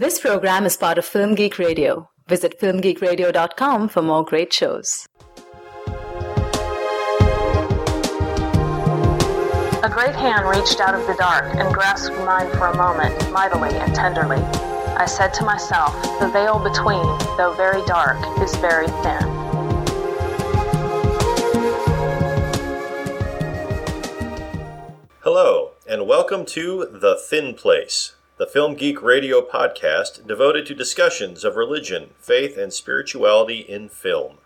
This program is part of Film Geek Radio. Visit filmgeekradio.com for more great shows. A great hand reached out of the dark and grasped mine for a moment, mightily and tenderly. I said to myself, the veil between, though very dark, is very thin. Hello, and welcome to The Thin Place, the Film Geek Radio podcast devoted to discussions of religion, faith, and spirituality in film.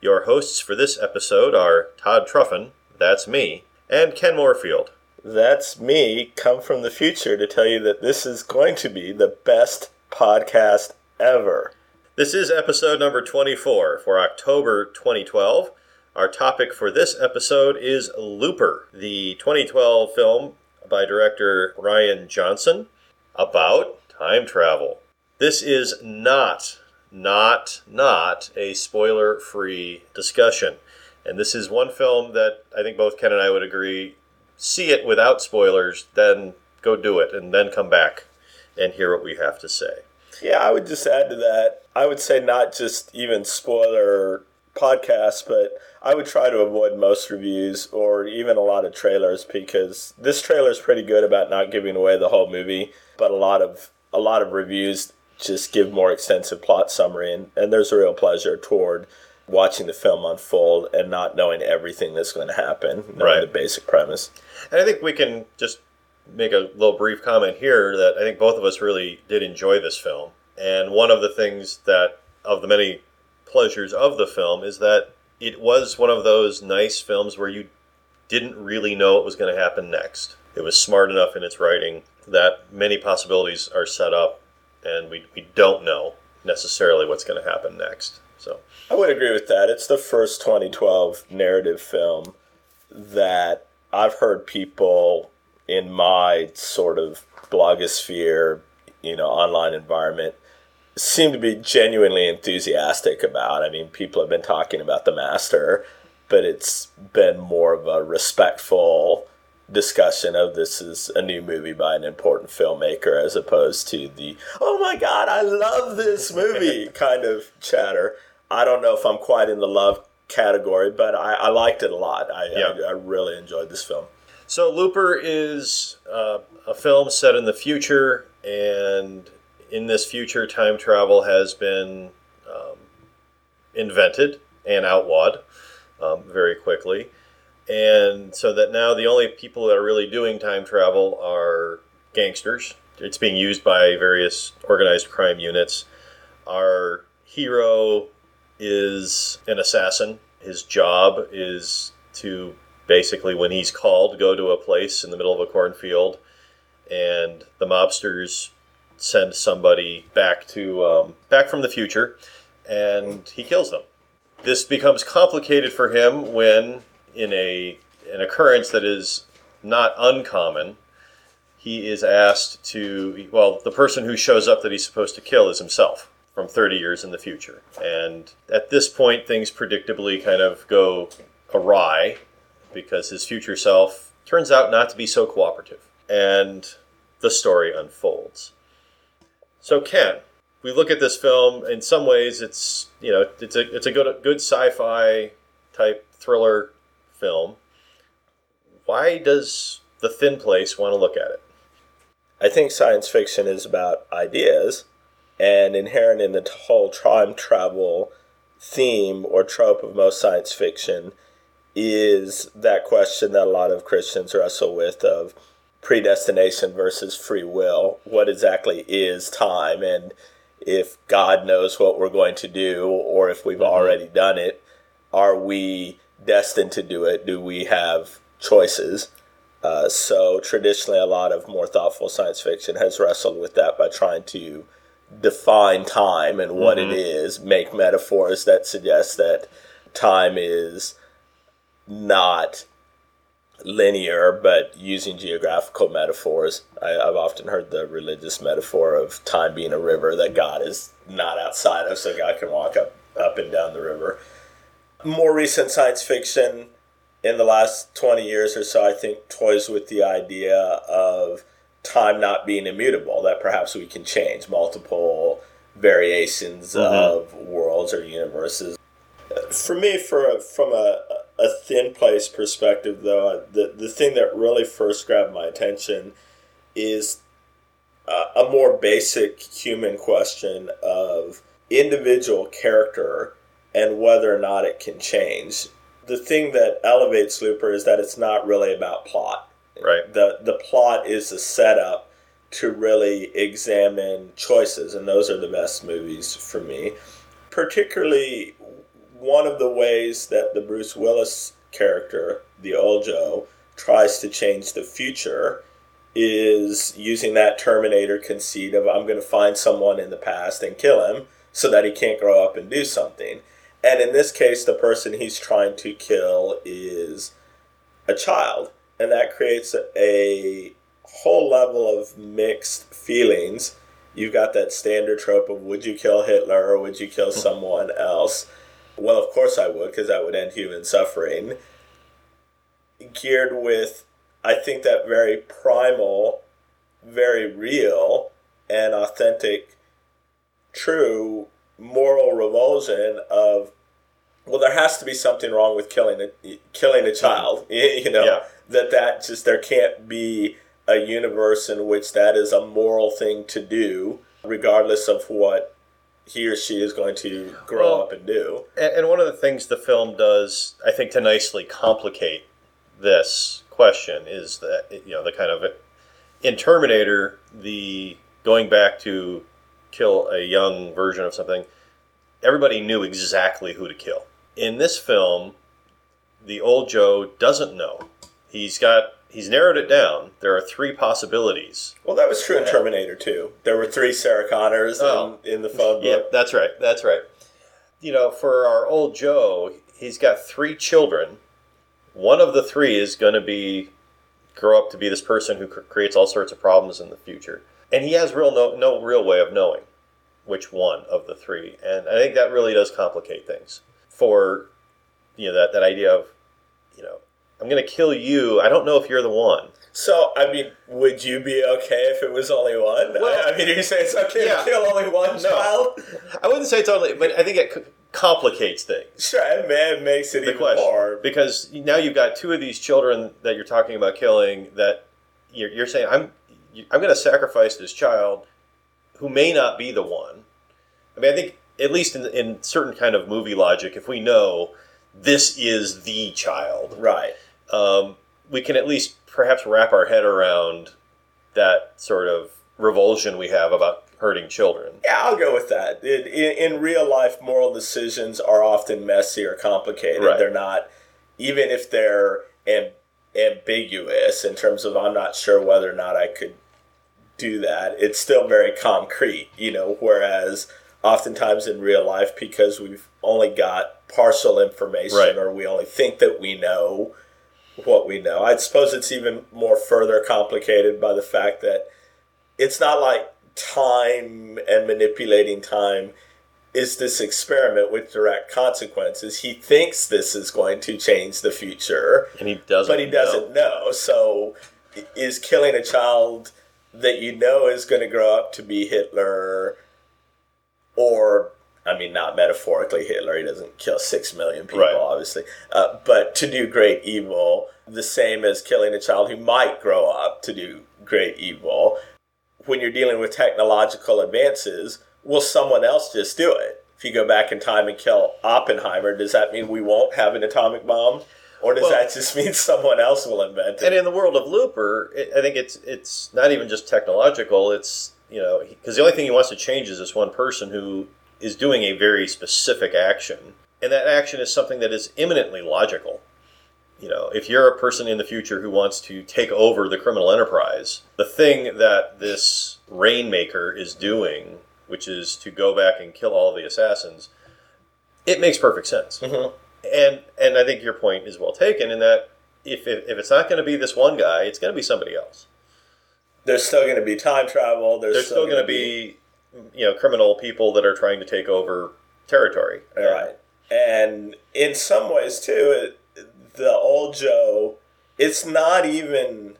Your hosts for this episode are Todd Truffin, that's me, and Ken Morefield. That's me, come from the future to tell you that this is going to be the best podcast ever. This is episode number 24 for October 2012. Our topic for this episode is Looper, the 2012 film by director Rian Johnson about time travel. This is not, not, not a spoiler free discussion. And this is one film that I think both Ken and I would agree see it without spoilers, then go do it, and then come back and hear what we have to say. Yeah, I would just add to that. I would say not just even spoiler podcasts, but I would try to avoid most reviews or even a lot of trailers because this trailer is pretty good about not giving away the whole movie, but a lot of a lot of reviews just give more extensive plot summary and, and there's a real pleasure toward watching the film unfold and not knowing everything that's going to happen, knowing Right. the basic premise. And I think we can just make a little brief comment here that I think both of us really did enjoy this film. And one of the things that, of the many pleasures of the film, is that it was one of those nice films where you didn't really know what was going to happen next. It was smart enough in its writing that many possibilities are set up, and we, we don't know necessarily what's going to happen next. So, I would agree with that. It's the first 2012 narrative film that I've heard people in my sort of blogosphere, you know, online environment seem to be genuinely enthusiastic about. I mean, people have been talking about The Master, but it's been more of a respectful discussion of this is a new movie by an important filmmaker as opposed to the oh my god i love this movie kind of chatter i don't know if i'm quite in the love category but i, I liked it a lot I, Yeah. I, I really enjoyed this film So Looper is uh, a film set in the future, and in this future, time travel has been um, invented and outlawed um, very quickly. And so that now the only people that are really doing time travel are gangsters. It's being used by various organized crime units. Our hero is an assassin. His job is to basically, when he's called, go to a place in the middle of a cornfield, and the mobsters send somebody back to um, back from the future, and he kills them. This becomes complicated for him when, in a an occurrence that is not uncommon, he is asked to well, the person who shows up that he's supposed to kill is himself from 30 years in the future. And at this point, things predictably kind of go awry because his future self turns out not to be so cooperative. And the story unfolds. So, Ken, we look at this film. In some ways, it's you know it's a it's a good good sci-fi type thriller film. Why does the Thin Place want to look at it? i think science fiction is about ideas and inherent in the whole time travel theme or trope of most science fiction is that question that a lot of Christians wrestle with of predestination versus free will. What exactly is time? And if God knows what we're going to do, or if we've already done it, are we destined to do it? Do we have choices? Uh, so traditionally, a lot of more thoughtful science fiction has wrestled with that by trying to define time and what it is, make metaphors that suggest that time is not linear, but using geographical metaphors. I, I've often heard the religious metaphor of time being a river that God is not outside of, so God can walk up, up and down the river. More recent science fiction in the last 20 years or so, I think, toys with the idea of time not being immutable, that perhaps we can change multiple variations Mhm. of worlds or universes. For me, for a, from a, a thin place perspective, though, the, the thing that really first grabbed my attention is uh, a more basic human question of individual character and whether or not it can change. The thing that elevates Looper is that it's not really about plot. Right. The the plot is a setup to really examine choices, and those are the best movies for me. Particularly, one of the ways that the Bruce Willis character, the old Joe, tries to change the future is using that Terminator conceit of I'm going to find someone in the past and kill him so that he can't grow up and do something. And in this case, the person he's trying to kill is a child. And that creates a whole level of mixed feelings. You've got that standard trope of would you kill Hitler or would you kill hmm. someone else? Well, of course I would, because that would end human suffering. Geared with, I think, that very primal, very real, and authentic, true moral revulsion of well there has to be something wrong with killing a killing a child you know Yeah. that that just there can't be a universe in which that is a moral thing to do regardless of what he or she is going to grow Well- up and do And, and one of the things the film does, I think, to nicely complicate this question is that you know the kind of in Terminator, the going back to kill a young version of something, everybody knew exactly who to kill. In this film, the old Joe doesn't know. He's got he's narrowed it down. There are three possibilities. well that was true in terminator 2 there were three sarah connors Oh. in, in the phone Yeah, book that's right. That's right. You know, for our old Joe, he's got three children. One of the three is going to be grow up to be this person who cr- creates all sorts of problems in the future, and he has real no no real way of knowing which one of the three. And I think that really does complicate things for you know that that idea of you know I'm going to kill you. I don't know if you're the one. So, I mean, would you be okay if it was only one? Well- I mean, you say it's okay Yeah. to kill only one No. child? I wouldn't say totally, but I think it complicates things. Sure, and man makes it the even question more. because now you've got two of these children that you're talking about killing that you're, you're saying I'm I'm going to sacrifice this child who may not be the one. I mean, I think at least in, in certain kind of movie logic, if we know this is the child, Right. Um, we can at least perhaps wrap our head around that sort of revulsion we have about hurting children. Yeah, I'll go with that. In, in, in real life, moral decisions are often messy or complicated. Right. They're not, even if they're am, ambiguous in terms of I'm not sure whether or not I could do that, it's still very concrete, you know, whereas oftentimes in real life, because we've only got partial information Right. or we only think that we know what we know, I suppose it's even more further complicated by the fact that it's not like time and manipulating time is this experiment with direct consequences. He thinks this is going to change the future, And he doesn't. but he doesn't know. So, is killing a child that you know is going to grow up to be Hitler, or I mean, not metaphorically Hitler. He doesn't kill six million people, Right. obviously, uh, but to do great evil, the same as killing a child who might grow up to do great evil. When you're dealing with technological advances, will someone else just do it? If you go back in time and kill Oppenheimer, does that mean we won't have an atomic bomb? Or does Well- that just mean someone else will invent it? And in the world of Looper, I think it's it's not even just technological. It's you know because the only thing he wants to change is this one person who is doing a very specific action, and that action is something that is eminently logical. You know, if you're a person in the future who wants to take over the criminal enterprise, the thing that this Rainmaker is doing, which is to go back and kill all the assassins, it makes perfect sense Mhm. and and I think your point is well taken in that if if, if it's not going to be this one guy, it's going to be somebody else. There's still going to be time travel. There's, There's still going to be you know criminal people that are trying to take over territory. Right. And in some ways, too, it, the old Joe, it's not even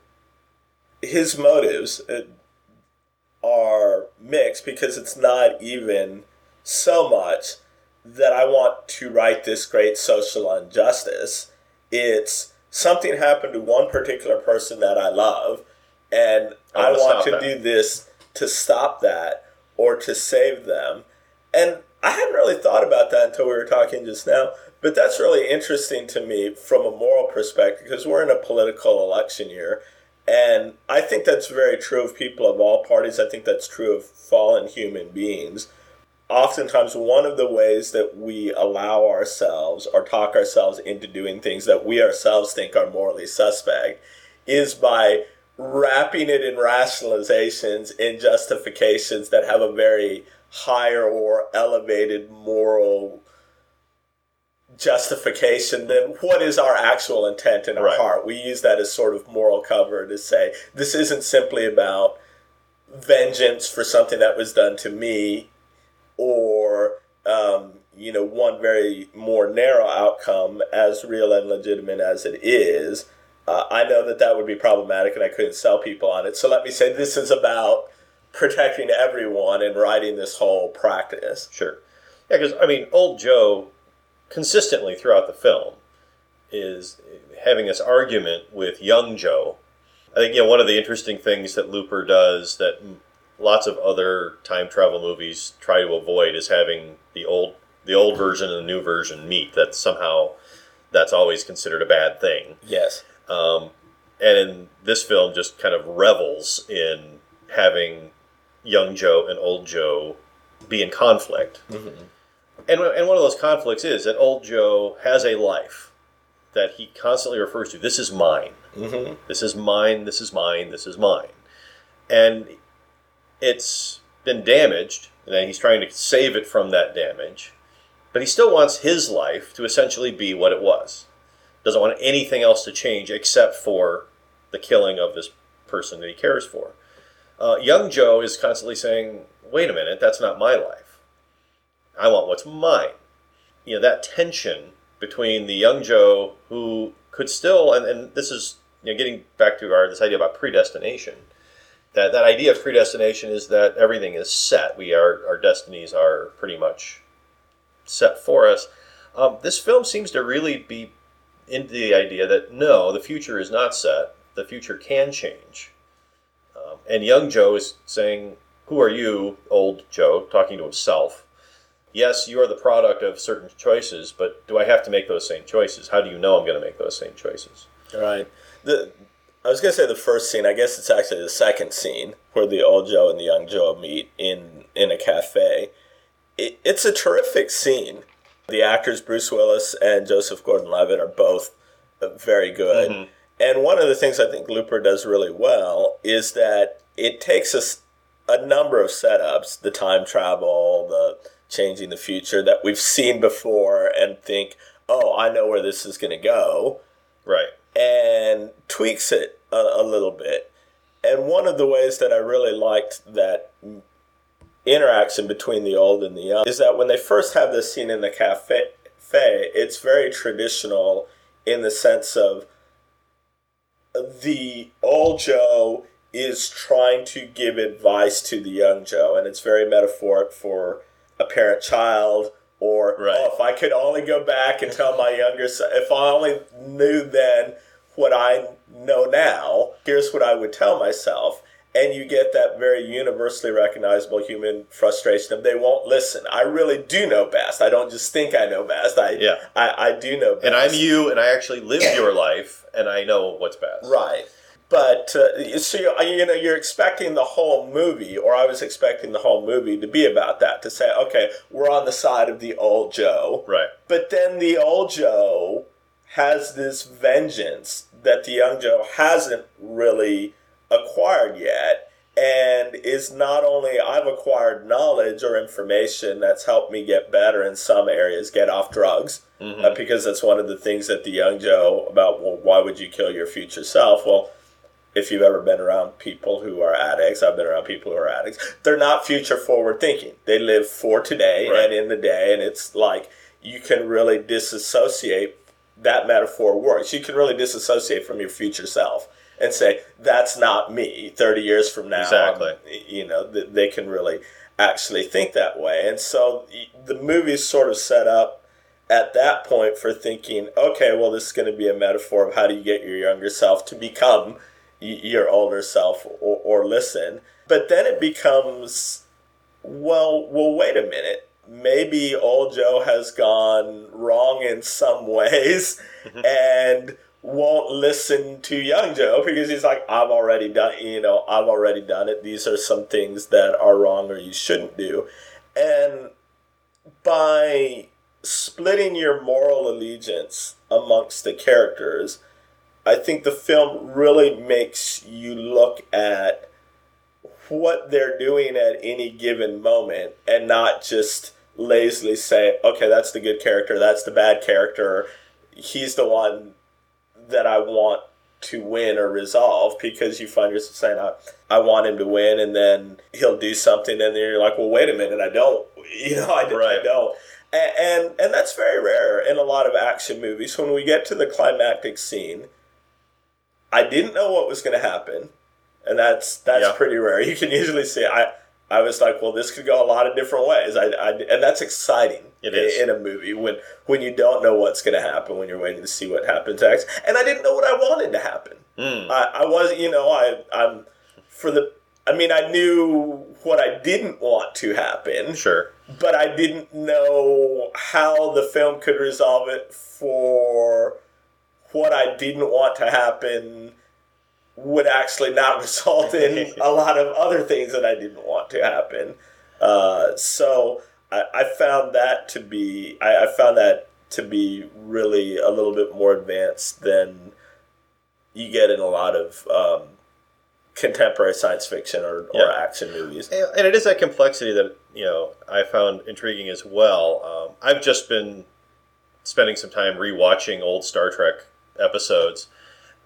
his motives are mixed because it's not even so much that I want to right this great social injustice. It's something happened to one particular person that I love, and I I, wanna to that. do this to stop that or to save them. And I hadn't really thought about that until we were talking just now. But that's really interesting to me from a moral perspective because we're in a political election year. And I think that's very true of people of all parties. I think that's true of fallen human beings. Oftentimes, one of the ways that we allow ourselves or talk ourselves into doing things that we ourselves think are morally suspect is by wrapping it in rationalizations and justifications that have a very higher or elevated moral justification than what is our actual intent in our Right. heart. We use that as sort of moral cover to say this isn't simply about vengeance for something that was done to me or um, you know one very more narrow outcome as real and legitimate as it is uh, i know that that would be problematic and i couldn't sell people on it so let me say this is about protecting everyone and writing this whole practice Sure. Yeah, because I mean, old Joe consistently throughout the film is having this argument with young Joe. I think you know one of the interesting things that Looper does that lots of other time travel movies try to avoid is having the old the old version and the new version meet. That somehow that's always considered a bad thing. yes Um, and in this film, just kind of revels in having young Joe and old Joe be in conflict. And, and one of those conflicts is that old Joe has a life that he constantly refers to. This is mine. mm-hmm. This is mine. This is mine. This is mine. And it's been damaged, and he's trying to save it from that damage. But he still wants his life to essentially be what it was. Doesn't want anything else to change except for the killing of this person that he cares for. Uh, young Joe is constantly saying, wait a minute, that's not my life. I want what's mine. You know, that tension between the young Joe who could still, and, and this is you know, getting back to our this idea about predestination. That that idea of predestination is that everything is set. We are our destinies are pretty much set for us. Um, this film seems to really be into the idea that no, the future is not set. The future can change. Um, and young Joe is saying, "Who are you, old Joe?" Talking to himself. Yes, you are the product of certain choices, but do I have to make those same choices? How do you know I'm going to make those same choices? Right. The I was gonna say the first scene. I guess it's actually the second scene where the old Joe and the young Joe meet in in a cafe. It, it's a terrific scene. The actors Bruce Willis and Joseph Gordon-Levitt are both uh, very good. And one of the things I think Looper does really well is that it takes us a number of setups, the time travel, the changing the future that we've seen before, and think, oh, I know where this is going to go Right. and tweaks it a, a little bit. And one of the ways that I really liked that interaction between the old and the young is that when they first have this scene in the cafe, it's very traditional in the sense of the old Joe is trying to give advice to the young Joe, and it's very metaphoric for a parent child. Or Right. oh, if I could only go back and tell my younger son, if I only knew then what I know now, here's what I would tell myself. And you get that very universally recognizable human frustration of they won't listen. I really do know best. I don't just think I know best. I Yeah. I, I do know best. And I'm you, and I actually live your life, and I know what's best. Right. But uh, so you, you know you're expecting the whole movie, or I was expecting the whole movie to be about that. To say, okay, we're on the side of the old Joe, Right. but then the old Joe has this vengeance that the young Joe hasn't really acquired yet, and is not only I've acquired knowledge or information that's helped me get better in some areas, get off drugs, Mm-hmm. uh, because that's one of the things that the young Joe about. Well, why would you kill your future self? Well, if you've ever been around people who are addicts, I've been around people who are addicts. They're not future forward thinking. They live for today Right. and in the day, and it's like you can really disassociate. That metaphor works. You can really disassociate from your future self, and say that's not me. 30 years from now Exactly. Um, you know they can really actually think that way. And so the movie's sort of set up at that point for thinking okay well this is going to be a metaphor of how do you get your younger self to become your older self or, or listen. But then it becomes well well wait a minute. Maybe old joe has gone wrong in some ways mm-hmm. and won't listen to young joe because he's like i've already done you know i've already done it. These are some things that are wrong or you shouldn't do. And by splitting your moral allegiance amongst the characters i think the film really makes you look at what they're doing at any given moment and not just lazily say, okay, that's the good character, that's the bad character, he's the one that I want to win or resolve because you find yourself saying, I, I want him to win, and then he'll do something, and then you're like, well, wait a minute, I don't. You know, I, Right. I don't. And, and and that's very rare in a lot of action movies. When we get to the climactic scene, I didn't know what was going to happen, and that's that's Yeah. pretty rare. You can usually see. I I was like, well, this could go a lot of different ways. I, I and that's exciting. It in- is. in a movie when when you don't know what's going to happen when you're waiting to see what happens next. And I didn't know what I wanted to happen. Mm. I, I was, you know, I I'm for the. I mean, I knew what I didn't want to happen Sure. but I didn't know how the film could resolve it for what I didn't want to happen would actually not result in a lot of other things that I didn't want to happen. Uh, so I, I found that to be I, I found that to be really a little bit more advanced than you get in a lot of um, contemporary science fiction or, or action movies. And and it is that complexity that you know I found intriguing as well. Um, I've just been spending some time rewatching old Star Trek episodes,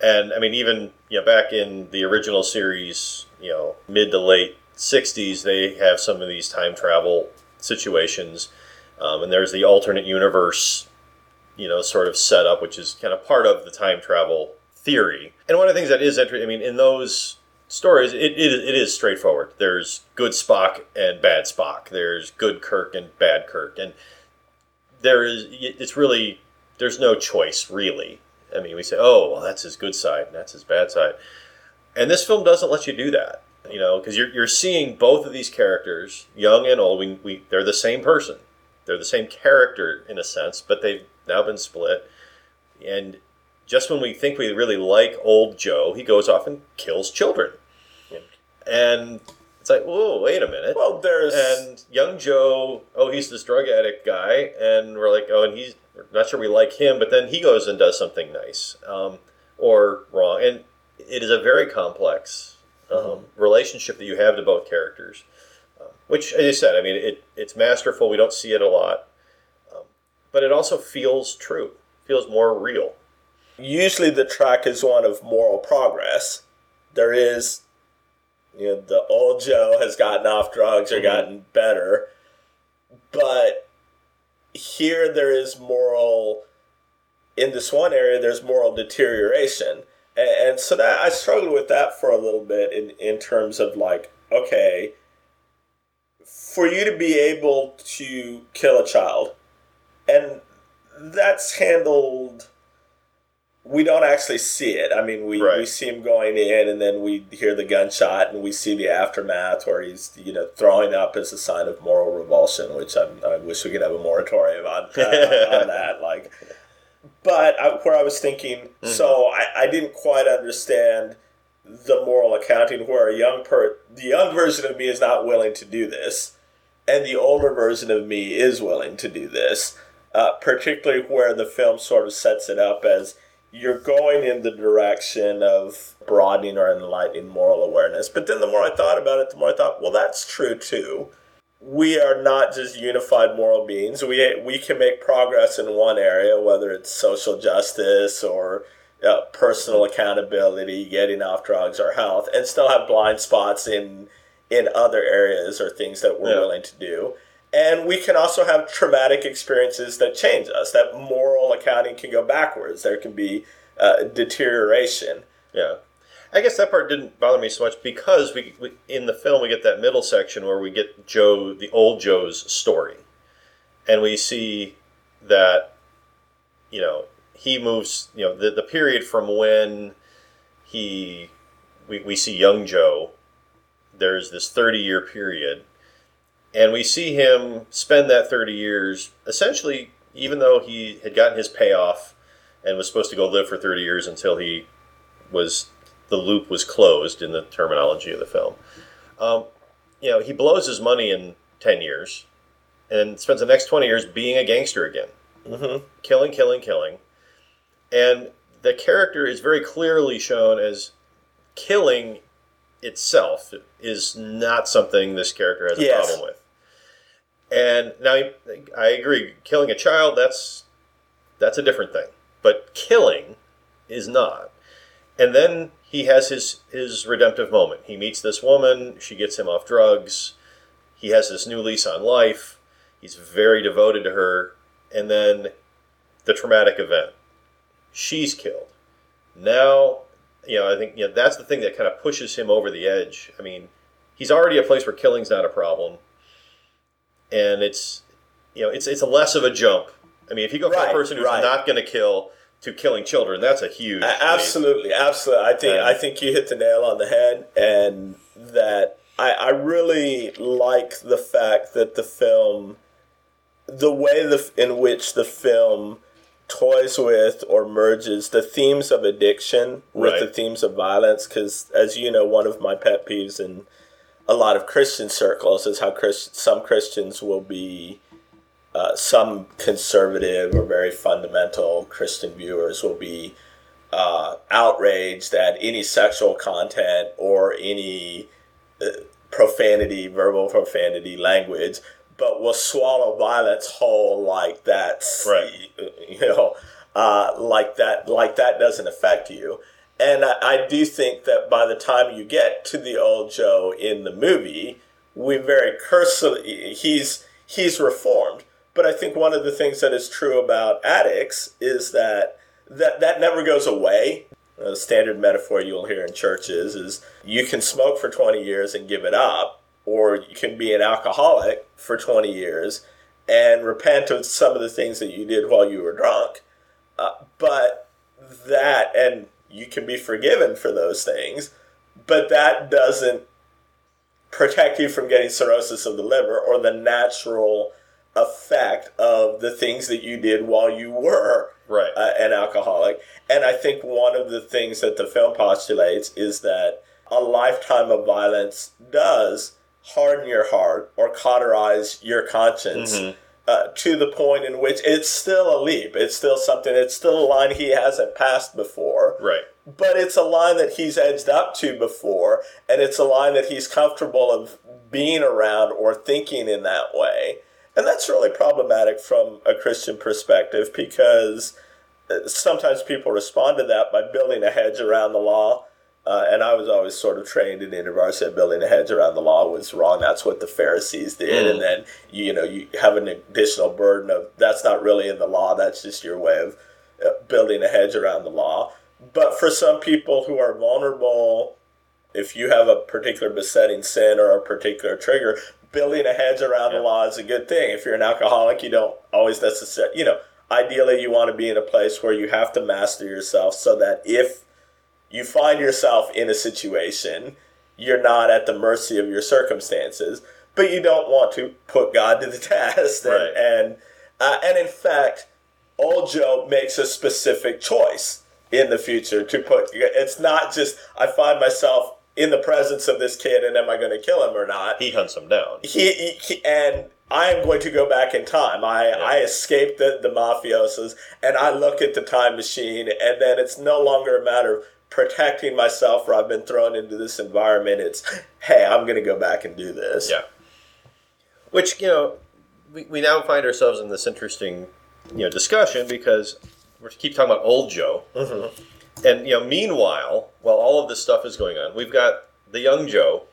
and I mean, even you know, back in the original series, you know, mid to late '60s, they have some of these time travel situations, um, and there's the alternate universe, you know, sort of setup, which is kind of part of the time travel theory. And one of the things that is interesting, I mean, in those stories, it, it, it is straightforward. There's good Spock and bad Spock. There's good Kirk and bad Kirk, and there is it's really there's no choice really. I mean, we say, oh, well, that's his good side and that's his bad side, and this film doesn't let you do that. You know, because you're, you're seeing both of these characters, young and old. We, we they're the same person, they're the same character in a sense, but they've now been split. And just when we think we really like old Joe, he goes off and kills children. And it's like, whoa, wait a minute. Well, there's And young Joe, oh, he's this drug addict guy, and we're like, oh, and he's we're not sure we like him, but then he goes and does something nice um, or wrong, and it is a very complex um, relationship that you have to both characters. Um, which, as you said, I mean, it it's masterful. We don't see it a lot, um, but it also feels true, feels more real. usually the track is one of moral progress. There is, you know, the old Joe has gotten off drugs or Mhm. gotten better, but here there is moral. In this one area, there's moral deterioration, and, and so that I struggled with that for a little bit in in terms of like, okay, for you to be able to kill a child, and that's handled we don't actually see it. I mean, we, we see him going in, and then we hear the gunshot, and we see the aftermath where he's you know throwing up as a sign of moral revulsion, which I, I wish we could have a moratorium on uh, on that. Like, but I, where I was thinking, so I, I didn't quite understand the moral accounting where a young per the young version of me is not willing to do this, and the older version of me is willing to do this. Uh, particularly where the film sort of sets it up as you're going in the direction of broadening or enlightening moral awareness. But then the more I thought about it, the more I thought, well, that's true too. We are not just unified moral beings. We we can make progress in one area, whether it's social justice or uh, personal accountability, getting off drugs or health, and still have blind spots in in other areas or things that we're Yeah. willing to do. And we can also have traumatic experiences that change us. That moral accounting can go backwards. There can be uh, deterioration. Yeah, I guess that part didn't bother me so much because we, we in the film we get that middle section where we get Joe, the old Joe's story, and we see that you know he moves. You know the the period from when he we, we see young Joe. There's this thirty year period, and we see him spend that thirty years essentially, even though he had gotten his payoff and was supposed to go live for thirty years until he was the loop was closed in the terminology of the film. Um, you know, he blows his money in 10 years and spends the next 20 years being a gangster again. Mm-hmm. Killing, killing, killing. And the character is very clearly shown as killing itself is not something this character has a Yes. problem with. And now I agree, killing a child that's that's a different thing. But killing is not. And then he has his his redemptive moment. He meets this woman, she gets him off drugs. He has this new lease on life. He's very devoted to her, and then the traumatic event. She's killed. Now, you know, I think you know that's the thing that kind of pushes him over the edge. I mean, he's already a place where killing's not a problem, and it's you know it's it's less of a jump. I mean, if you go from Right, a person who's right. not going to kill to killing children, that's a huge A- leap. Absolutely, absolutely. I think And- I think you hit the nail on the head, and that I, I really like the fact that the film, the way the in which the film toys with or merges the themes of addiction with Right. the themes of violence. Because as you know, one of my pet peeves in a lot of Christian circles is how Christ, some Christians will be uh, some conservative or very fundamental Christian viewers will be uh, outraged that any sexual content or any uh, profanity, verbal profanity, language, but will swallow violence whole like that's Right. you know, uh, like that, like that doesn't affect you. And I, I do think that by the time you get to the old Joe in the movie, we very cursorily he's he's reformed. But I think one of the things that is true about addicts is that that that never goes away. A standard metaphor you'll hear in churches is you can smoke for 20 years and give it up, or you can be an alcoholic for 20 years and repent of some of the things that you did while you were drunk. Uh, but that, and you can be forgiven for those things, but that doesn't protect you from getting cirrhosis of the liver or the natural effect of the things that you did while you were Right. uh, an alcoholic. And I think one of the things that the film postulates is that a lifetime of violence does harden your heart or cauterize your conscience uh, to the point in which it's still a leap. It's still something, it's still a line he hasn't passed before right. but it's a line that he's edged up to before, and it's a line that he's comfortable of being around or thinking in that way. And that's really problematic from a Christian perspective because uh, sometimes people respond to that by building a hedge around the law. Uh, and I was always sort of trained in InterVarsity that building a hedge around the law was wrong. That's what the Pharisees did, Mm. and then you know you have an additional burden of that's not really in the law. That's just your way of uh, building a hedge around the law. But for some people who are vulnerable, if you have a particular besetting sin or a particular trigger, building a hedge around the law is a good thing. If you're an alcoholic, you don't always necessarily, you know, ideally you want to be in a place where you have to master yourself so that if you find yourself in a situation, you're not at the mercy of your circumstances, but you don't want to put God to the test. And, Right. and, uh, and in fact, old Joe makes a specific choice in the future to put. It's not just I find myself in the presence of this kid and am I going to kill him or not? He hunts him down. He, he, he- and I am going to go back in time. I I escape the the mafiosos and I look at the time machine and then it's no longer a matter of protecting myself or I've been thrown into this environment. It's hey, I'm going to go back and do this. Yeah. Which you know, we, we now find ourselves in this interesting you know discussion because we keep talking about old Joe, mm-hmm. and you know, meanwhile, while all of this stuff is going on, we've got the young Joe,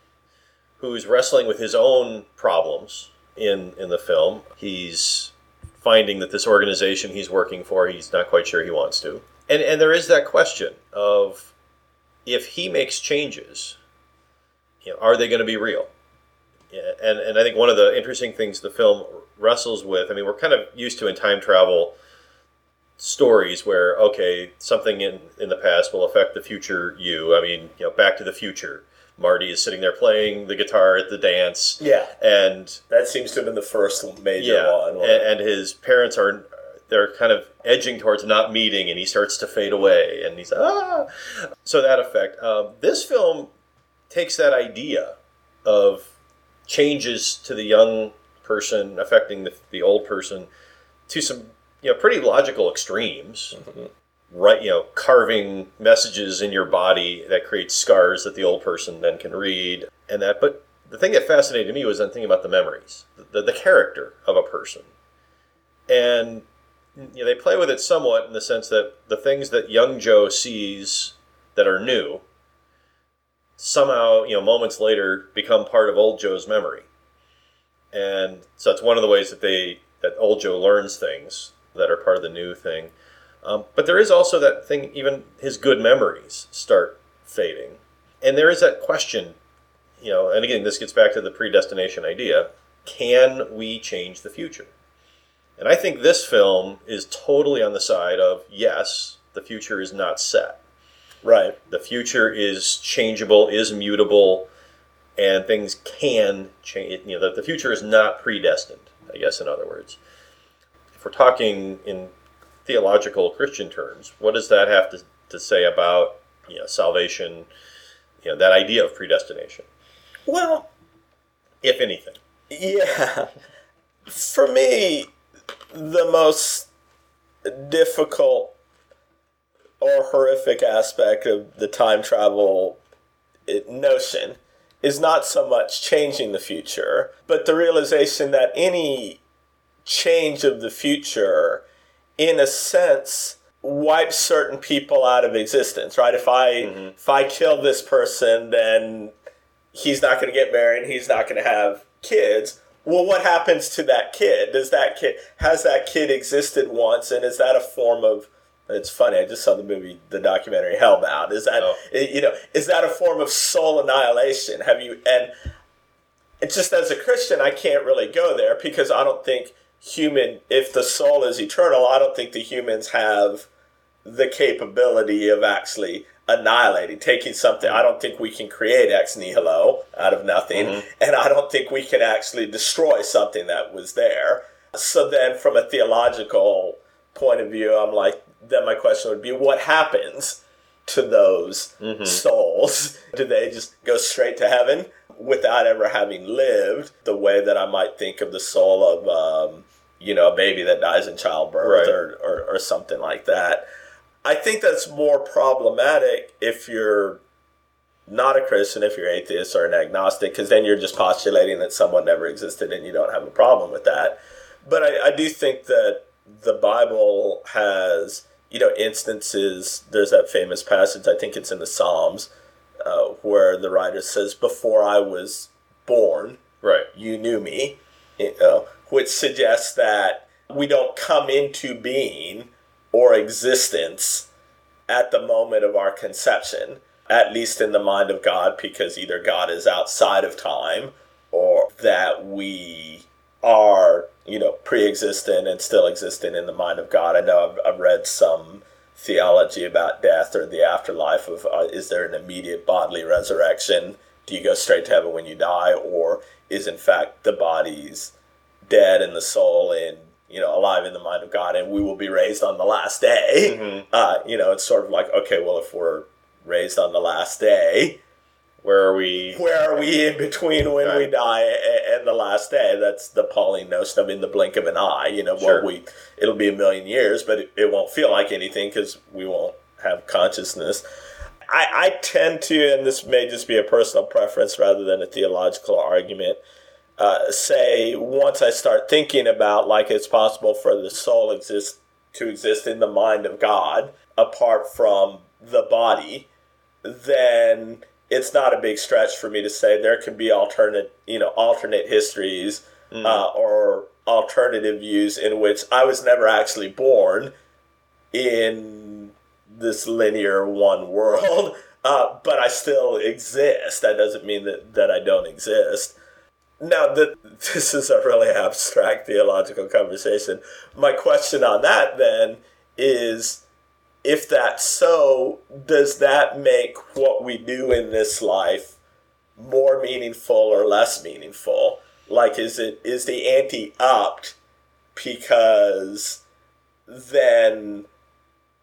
who's wrestling with his own problems in in the film. He's finding that this organization he's working for, he's not quite sure he wants to, and and there is that question of if he makes changes, you know, are they going to be real? Yeah, and and I think one of the interesting things the film wrestles with. I mean, we're kind of used to in time travel stories where okay, something in in the past will affect the future you. I mean, you know, Back to the Future. Marty is sitting there playing the guitar at the dance. Yeah. And That seems to have been the first major yeah, one. and, and his parents are they're kind of edging towards not meeting, and he starts to fade away, and he's ah. So that effect. Um, this film takes that idea of changes to the young person affecting the, the old person to some you know pretty logical extremes. Right, you know, carving messages in your body that creates scars that the old person then can read, and that. But the thing that fascinated me was then thinking about the memories, the, the character of a person, and they play with it somewhat in the sense that the things that young Joe sees that are new somehow, you know, moments later become part of old Joe's memory. And so it's one of the ways that they that old Joe learns things that are part of the new thing. Um, but there is also that thing, even his good memories start fading. And there is that question, you know, and again, this gets back to the predestination idea can we change the future? And I think this film is totally on the side of yes, the future is not set. right. The future is changeable, is mutable, and things can change. You know, the, the future is not predestined, I guess, in other words. If we're talking in theological Christian terms, what does that have to, to say about you know, salvation, you know, that idea of predestination, Well, if anything? Yeah. For me, the most difficult or horrific aspect of the time travel notion is not so much changing the future, but the realization that any change of the future, in a sense, wipes certain people out of existence, right? If I mm-hmm. if I kill this person, then he's not going to get married, he's not going to have kids. Well, what happens to that kid? Does that kid has that kid existed once, and is that a form of? It's funny. I just saw the movie, the documentary Hellbound. Is that Oh. you know? Is that a form of soul annihilation? Have you and it's just as a Christian, I can't really go there because I don't think human. If the soul is eternal, I don't think the humans have the capability of actually annihilating, taking something. Mm-hmm. I don't think we can create ex nihilo out of nothing, mm-hmm. and I don't think we can actually destroy something that was there. So then, from a theological point of view, I'm like, then my question would be, what happens to those mm-hmm. souls? Do they just go straight to heaven without ever having lived the way that I might think of the soul of, um, you know, a baby that dies in childbirth Right. or, or, or something like that? I think that's more problematic if you're not a Christian, if you're atheist or an agnostic, because then you're just postulating that someone never existed and you don't have a problem with that. But I, I do think that the Bible has, you know, instances. There's that famous passage, I think it's in the Psalms, uh, where the writer says, Before I was born, Right. you knew me, you know, which suggests that we don't come into being or existence at the moment of our conception, at least in the mind of God, because either God is outside of time or that we are, you know, pre existent and still existent in the mind of God. I know I've, I've read some theology about death or the afterlife of uh, is there an immediate bodily resurrection? Do you go straight to heaven when you die, or is in fact the body's dead and the soul in you know alive in the mind of God, and we will be raised on the last day? Uh, you know, it's sort of like okay, well, if we're raised on the last day, Where are we? where are we in between when we die and the last day? That's the Pauline notion of in the blink of an eye. You know, Sure. what we it'll be a million years, but it, it won't feel like anything because we won't have consciousness. I, I tend to, and this may just be a personal preference rather than a theological argument. Uh, say once I start thinking about like it's possible for the soul exist to exist in the mind of God apart from the body, then it's not a big stretch for me to say there can be alternate, you know, alternate histories uh, or alternative views in which I was never actually born in this linear one world. uh, but I still exist. That doesn't mean that, that I don't exist. Now, the, this is a really abstract theological conversation. My question on that then is if that's so, does that make what we do in this life more meaningful or less meaningful? Like, is it is the anti opt because then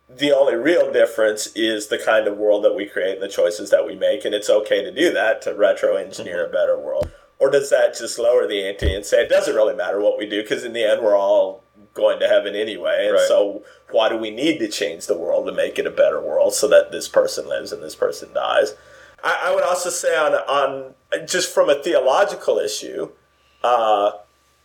the only real difference is the kind of world that we create and the choices that we make, and it's okay to do that to retro engineer mm-hmm. a better world? Or does that just lower the ante and say it doesn't really matter what we do because in the end we're all going to heaven anyway, and Right. so why do we need to change the world to make it a better world so that this person lives and this person dies? I, I would also say on on just from a theological issue, uh,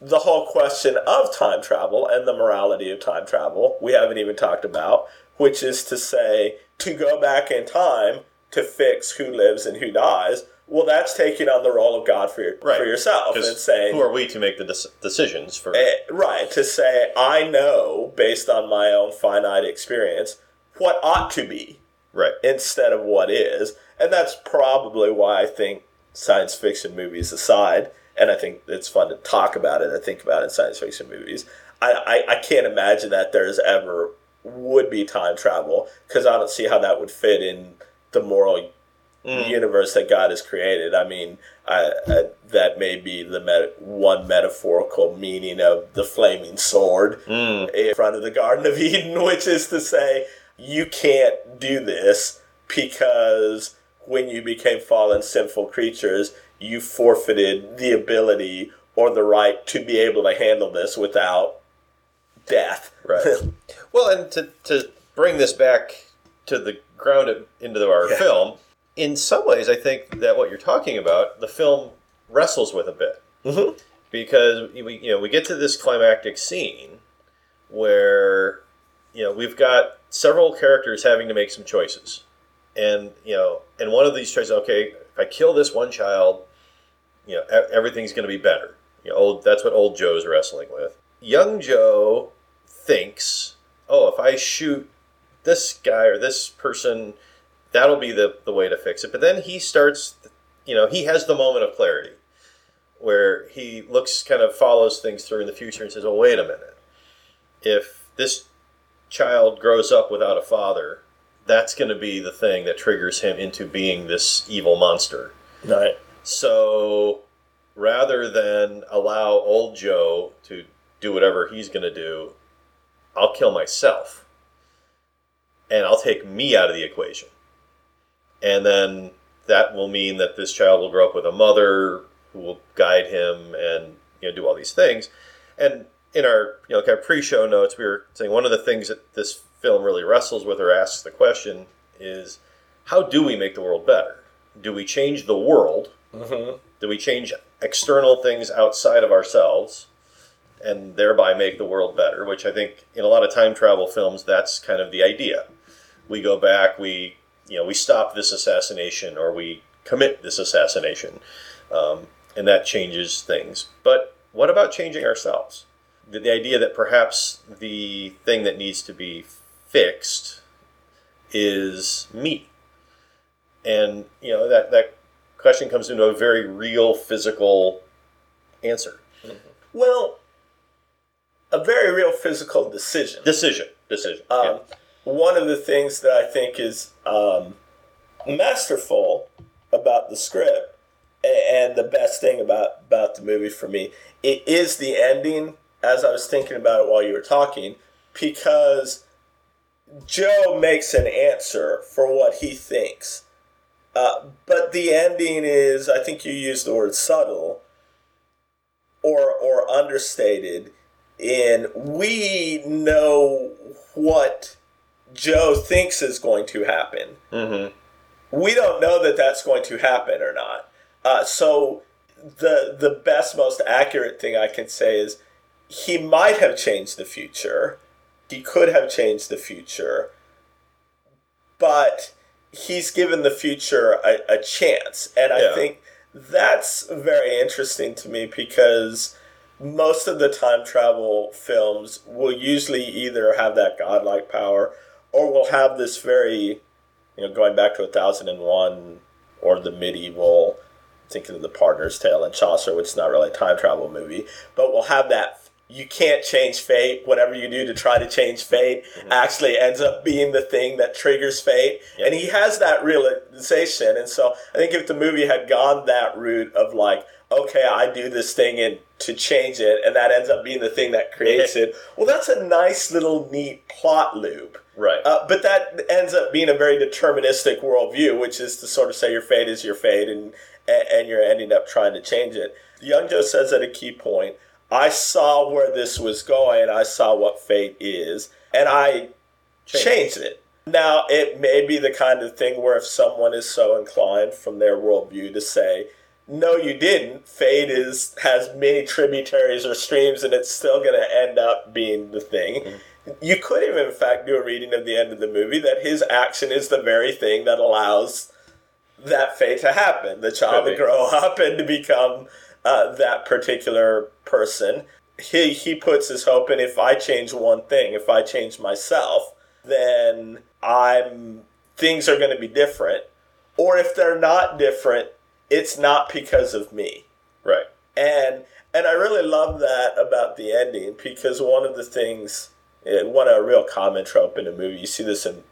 the whole question of time travel and the morality of time travel we haven't even talked about, which is to say to go back in time to fix who lives and who dies. Well, that's taking on the role of God for your, Right. for yourself and saying who are we to make the dec- decisions for? Eh, right to say I know based on my own finite experience what ought to be right. instead of what is, and that's probably why I think science fiction movies aside, and I think it's fun to talk about it. I think about it in science fiction movies. I, I, I can't imagine that there's ever would be time travel because I don't see how that would fit in the moral Mm. universe that God has created. I mean, I, I, that may be the met- one metaphorical meaning of the flaming sword mm. in front of the Garden of Eden, which is to say, you can't do this because when you became fallen, sinful creatures, you forfeited the ability or the right to be able to handle this without death. Right. well, and to, to bring this back to the ground into our Yeah. film, in some ways, I think that what you're talking about, the film wrestles with a bit Mhm. because we you know we get to this climactic scene where you know we've got several characters having to make some choices, and you know, and one of these choices, okay, if I kill this one child, you know, everything's going to be better. You know, old that's what old Joe's wrestling with. Young Joe thinks, oh, if I shoot this guy or this person, that'll be the, the way to fix it. But then he starts, you know, he has the moment of clarity where he looks, kind of follows things through in the future and says, oh, wait a minute. If this child grows up without a father, that's going to be the thing that triggers him into being this evil monster. Right. So rather than allow old Joe to do whatever he's going to do, I'll kill myself. And I'll take me out of the equation. And then that will mean that this child will grow up with a mother who will guide him and you know do all these things. And in our you know kind of pre-show notes, we were saying one of the things that this film really wrestles with or asks the question is how do we make the world better? Do we change the world? Mm-hmm. Do we change external things outside of ourselves and thereby make the world better? Which I think in a lot of time travel films, that's kind of the idea. We go back, we you know we stop this assassination or we commit this assassination, um, and that changes things. But what about changing ourselves? The, the idea that perhaps the thing that needs to be fixed is me and you know that that question comes into a very real physical answer Well, a very real physical decision. decision decision Um, One of the things that I think is um, masterful about the script and the best thing about, about the movie for me, it is the ending, as I was thinking about it while you were talking, because Joe makes an answer for what he thinks. Uh, but the ending is, I think you used the word subtle or, or understated in we know what Joe thinks is going to happen. Mhm. We don't know that that's going to happen or not. Uh, so the the best, most accurate thing I can say is he might have changed the future. He could have changed the future, but he's given the future a, a chance, and I Yeah. think that's very interesting to me because most of the time travel films will usually either have that godlike power or we'll have this very you know, going back to 1001 or the medieval, thinking of the Pardoner's Tale and Chaucer, which is not really a time travel movie, but we'll have that. You can't change fate. Whatever you do to try to change fate mm-hmm. actually ends up being the thing that triggers fate. And he has that realization. And so I think if the movie had gone that route of like, okay, I do this thing and to change it, and that ends up being the thing that creates it. Well, that's a nice little neat plot loop. Right. Uh, but that ends up being a very deterministic worldview, which is to sort of say your fate is your fate, and and you're ending up trying to change it. Young Joe says at a key point, I saw where this was going. I saw what fate is, and I changed it. Now, it may be the kind of thing where if someone is so inclined from their worldview to say, no, you didn't. Fate is has many tributaries or streams, and it's still going to end up being the thing. You could have, in fact, do a reading of the end of the movie that his action is the very thing that allows that fate to happen. The child Could to be. grow up and to become uh, that particular person. He he puts his hope in. If I change one thing, if I change myself, then I'm things are going to be different. Or if they're not different, it's not because of me Right. and and I really love that about the ending because one of the things, eh, one a real common trope in a movie. You see this in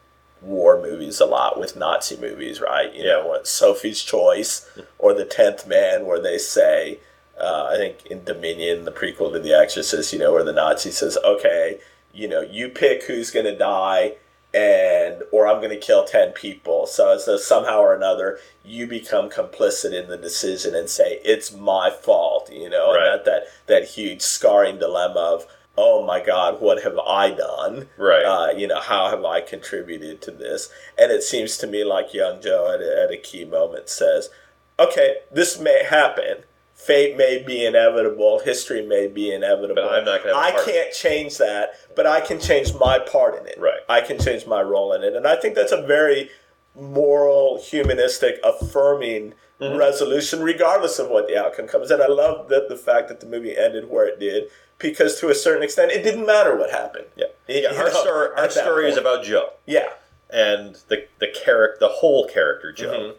war movies a lot with Nazi movies, right? You know, what Sophie's Choice or The Tenth Man, where they say, uh, I think in Dominion, the prequel to The Exorcist, you know, where the Nazi says, "Okay, you know, you pick who's going to die." And or I'm going to kill ten people. So though somehow or another you become complicit in the decision and say it's my fault. You know, Right. and that, that that huge scarring dilemma of oh my god, what have I done? Right. Uh, you know, how have I contributed to this? And it seems to me like young Joe at a, at a key moment says, okay, this may happen. Fate may be inevitable. History may be inevitable. But I'm not gonna have a I can't change that, but I can change my part in it. Right. I can change my role in it, and I think that's a very moral, humanistic, affirming Mm-hmm. resolution, regardless of what the outcome comes. And I love that the fact that the movie ended where it did, because to a certain extent, it didn't matter what happened. Yeah. Yeah our know, story, our story is about Joe Yeah. and the the character, the whole character Joe,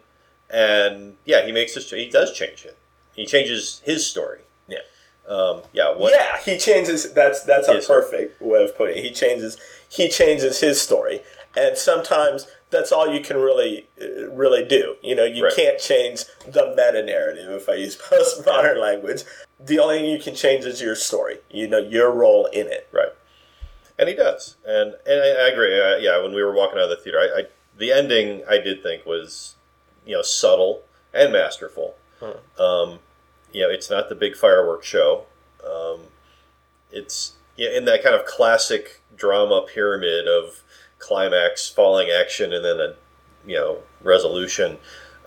Mm-hmm. and yeah, he makes this. He does change it. He changes his story. Yeah. Um, yeah. What? Yeah, he changes. That's that's a perfect way of putting it. He changes. He changes his story, and sometimes that's all you can really, uh, really do. You know, you Right. can't change the meta narrative. If I use postmodern language, the only thing you can change is your story. You know, your role in it. Right. And he does, and and I, I agree. Uh, yeah, when we were walking out of the theater, I, I the ending I did think was, you know, subtle and masterful. Um, you know, it's not the big fireworks show. Um, it's yeah, in that kind of classic drama pyramid of climax, falling action, and then a you know resolution.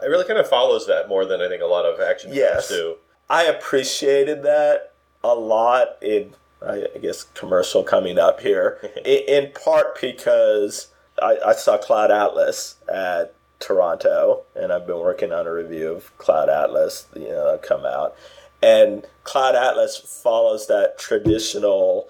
It really kind of follows that more than I think a lot of action Yes. films do. I appreciated that a lot in, I guess, commercial coming up here. in, in part because I, I saw Cloud Atlas at Toronto, and I've been working on a review of Cloud Atlas. You know, come out, and Cloud Atlas follows that traditional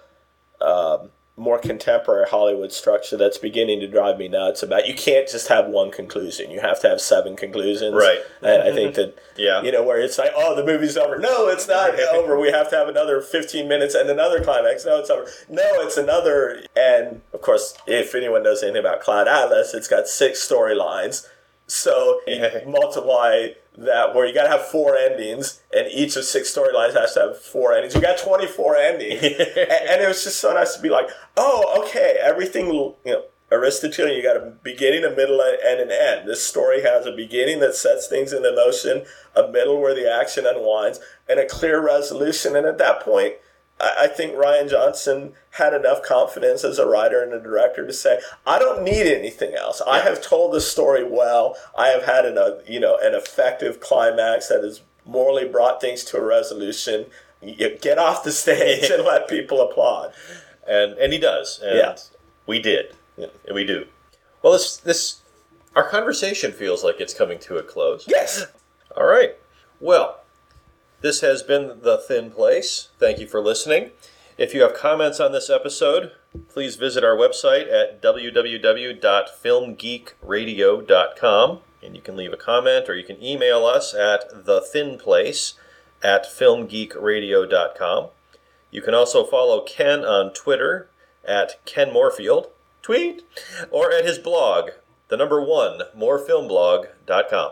um, more contemporary Hollywood structure that's beginning to drive me nuts about you can't just have one conclusion. You have to have seven conclusions. Right. And I think that, Yeah. you know, where it's like, oh, the movie's over. No, it's not over. We have to have another 15 minutes and another climax. No, it's over. No, it's another. And of course, if anyone knows anything about Cloud Atlas, it's got six storylines. So you Yeah. multiply that where you got to have four endings, and each of six storylines has to have four endings. You got 24 endings. and, and it was just so nice to be like, oh, okay, everything, you know, Aristotelian, you got a beginning, a middle, and an end. This story has a beginning that sets things into motion, a middle where the action unwinds, and a clear resolution. And at that point, I I think Rian Johnson had enough confidence as a writer and a director to say, "I don't need anything else. I have told the story well. I have had an, a you know an effective climax that has morally brought things to a resolution. You get off the stage and let people applaud." and and he does, and Yeah. we did, Yeah. and we do. Well, this this our conversation feels like it's coming to a close. Yes. All right. Well, this has been the Thin Place. Thank you for listening. If you have comments on this episode, please visit our website at www.filmgeekradio.com and you can leave a comment or you can email us at thethinplace at filmgeekradio.com. You can also follow Ken on Twitter at Ken Morefield, tweet, or at his blog, the number one, morefilmblog.com.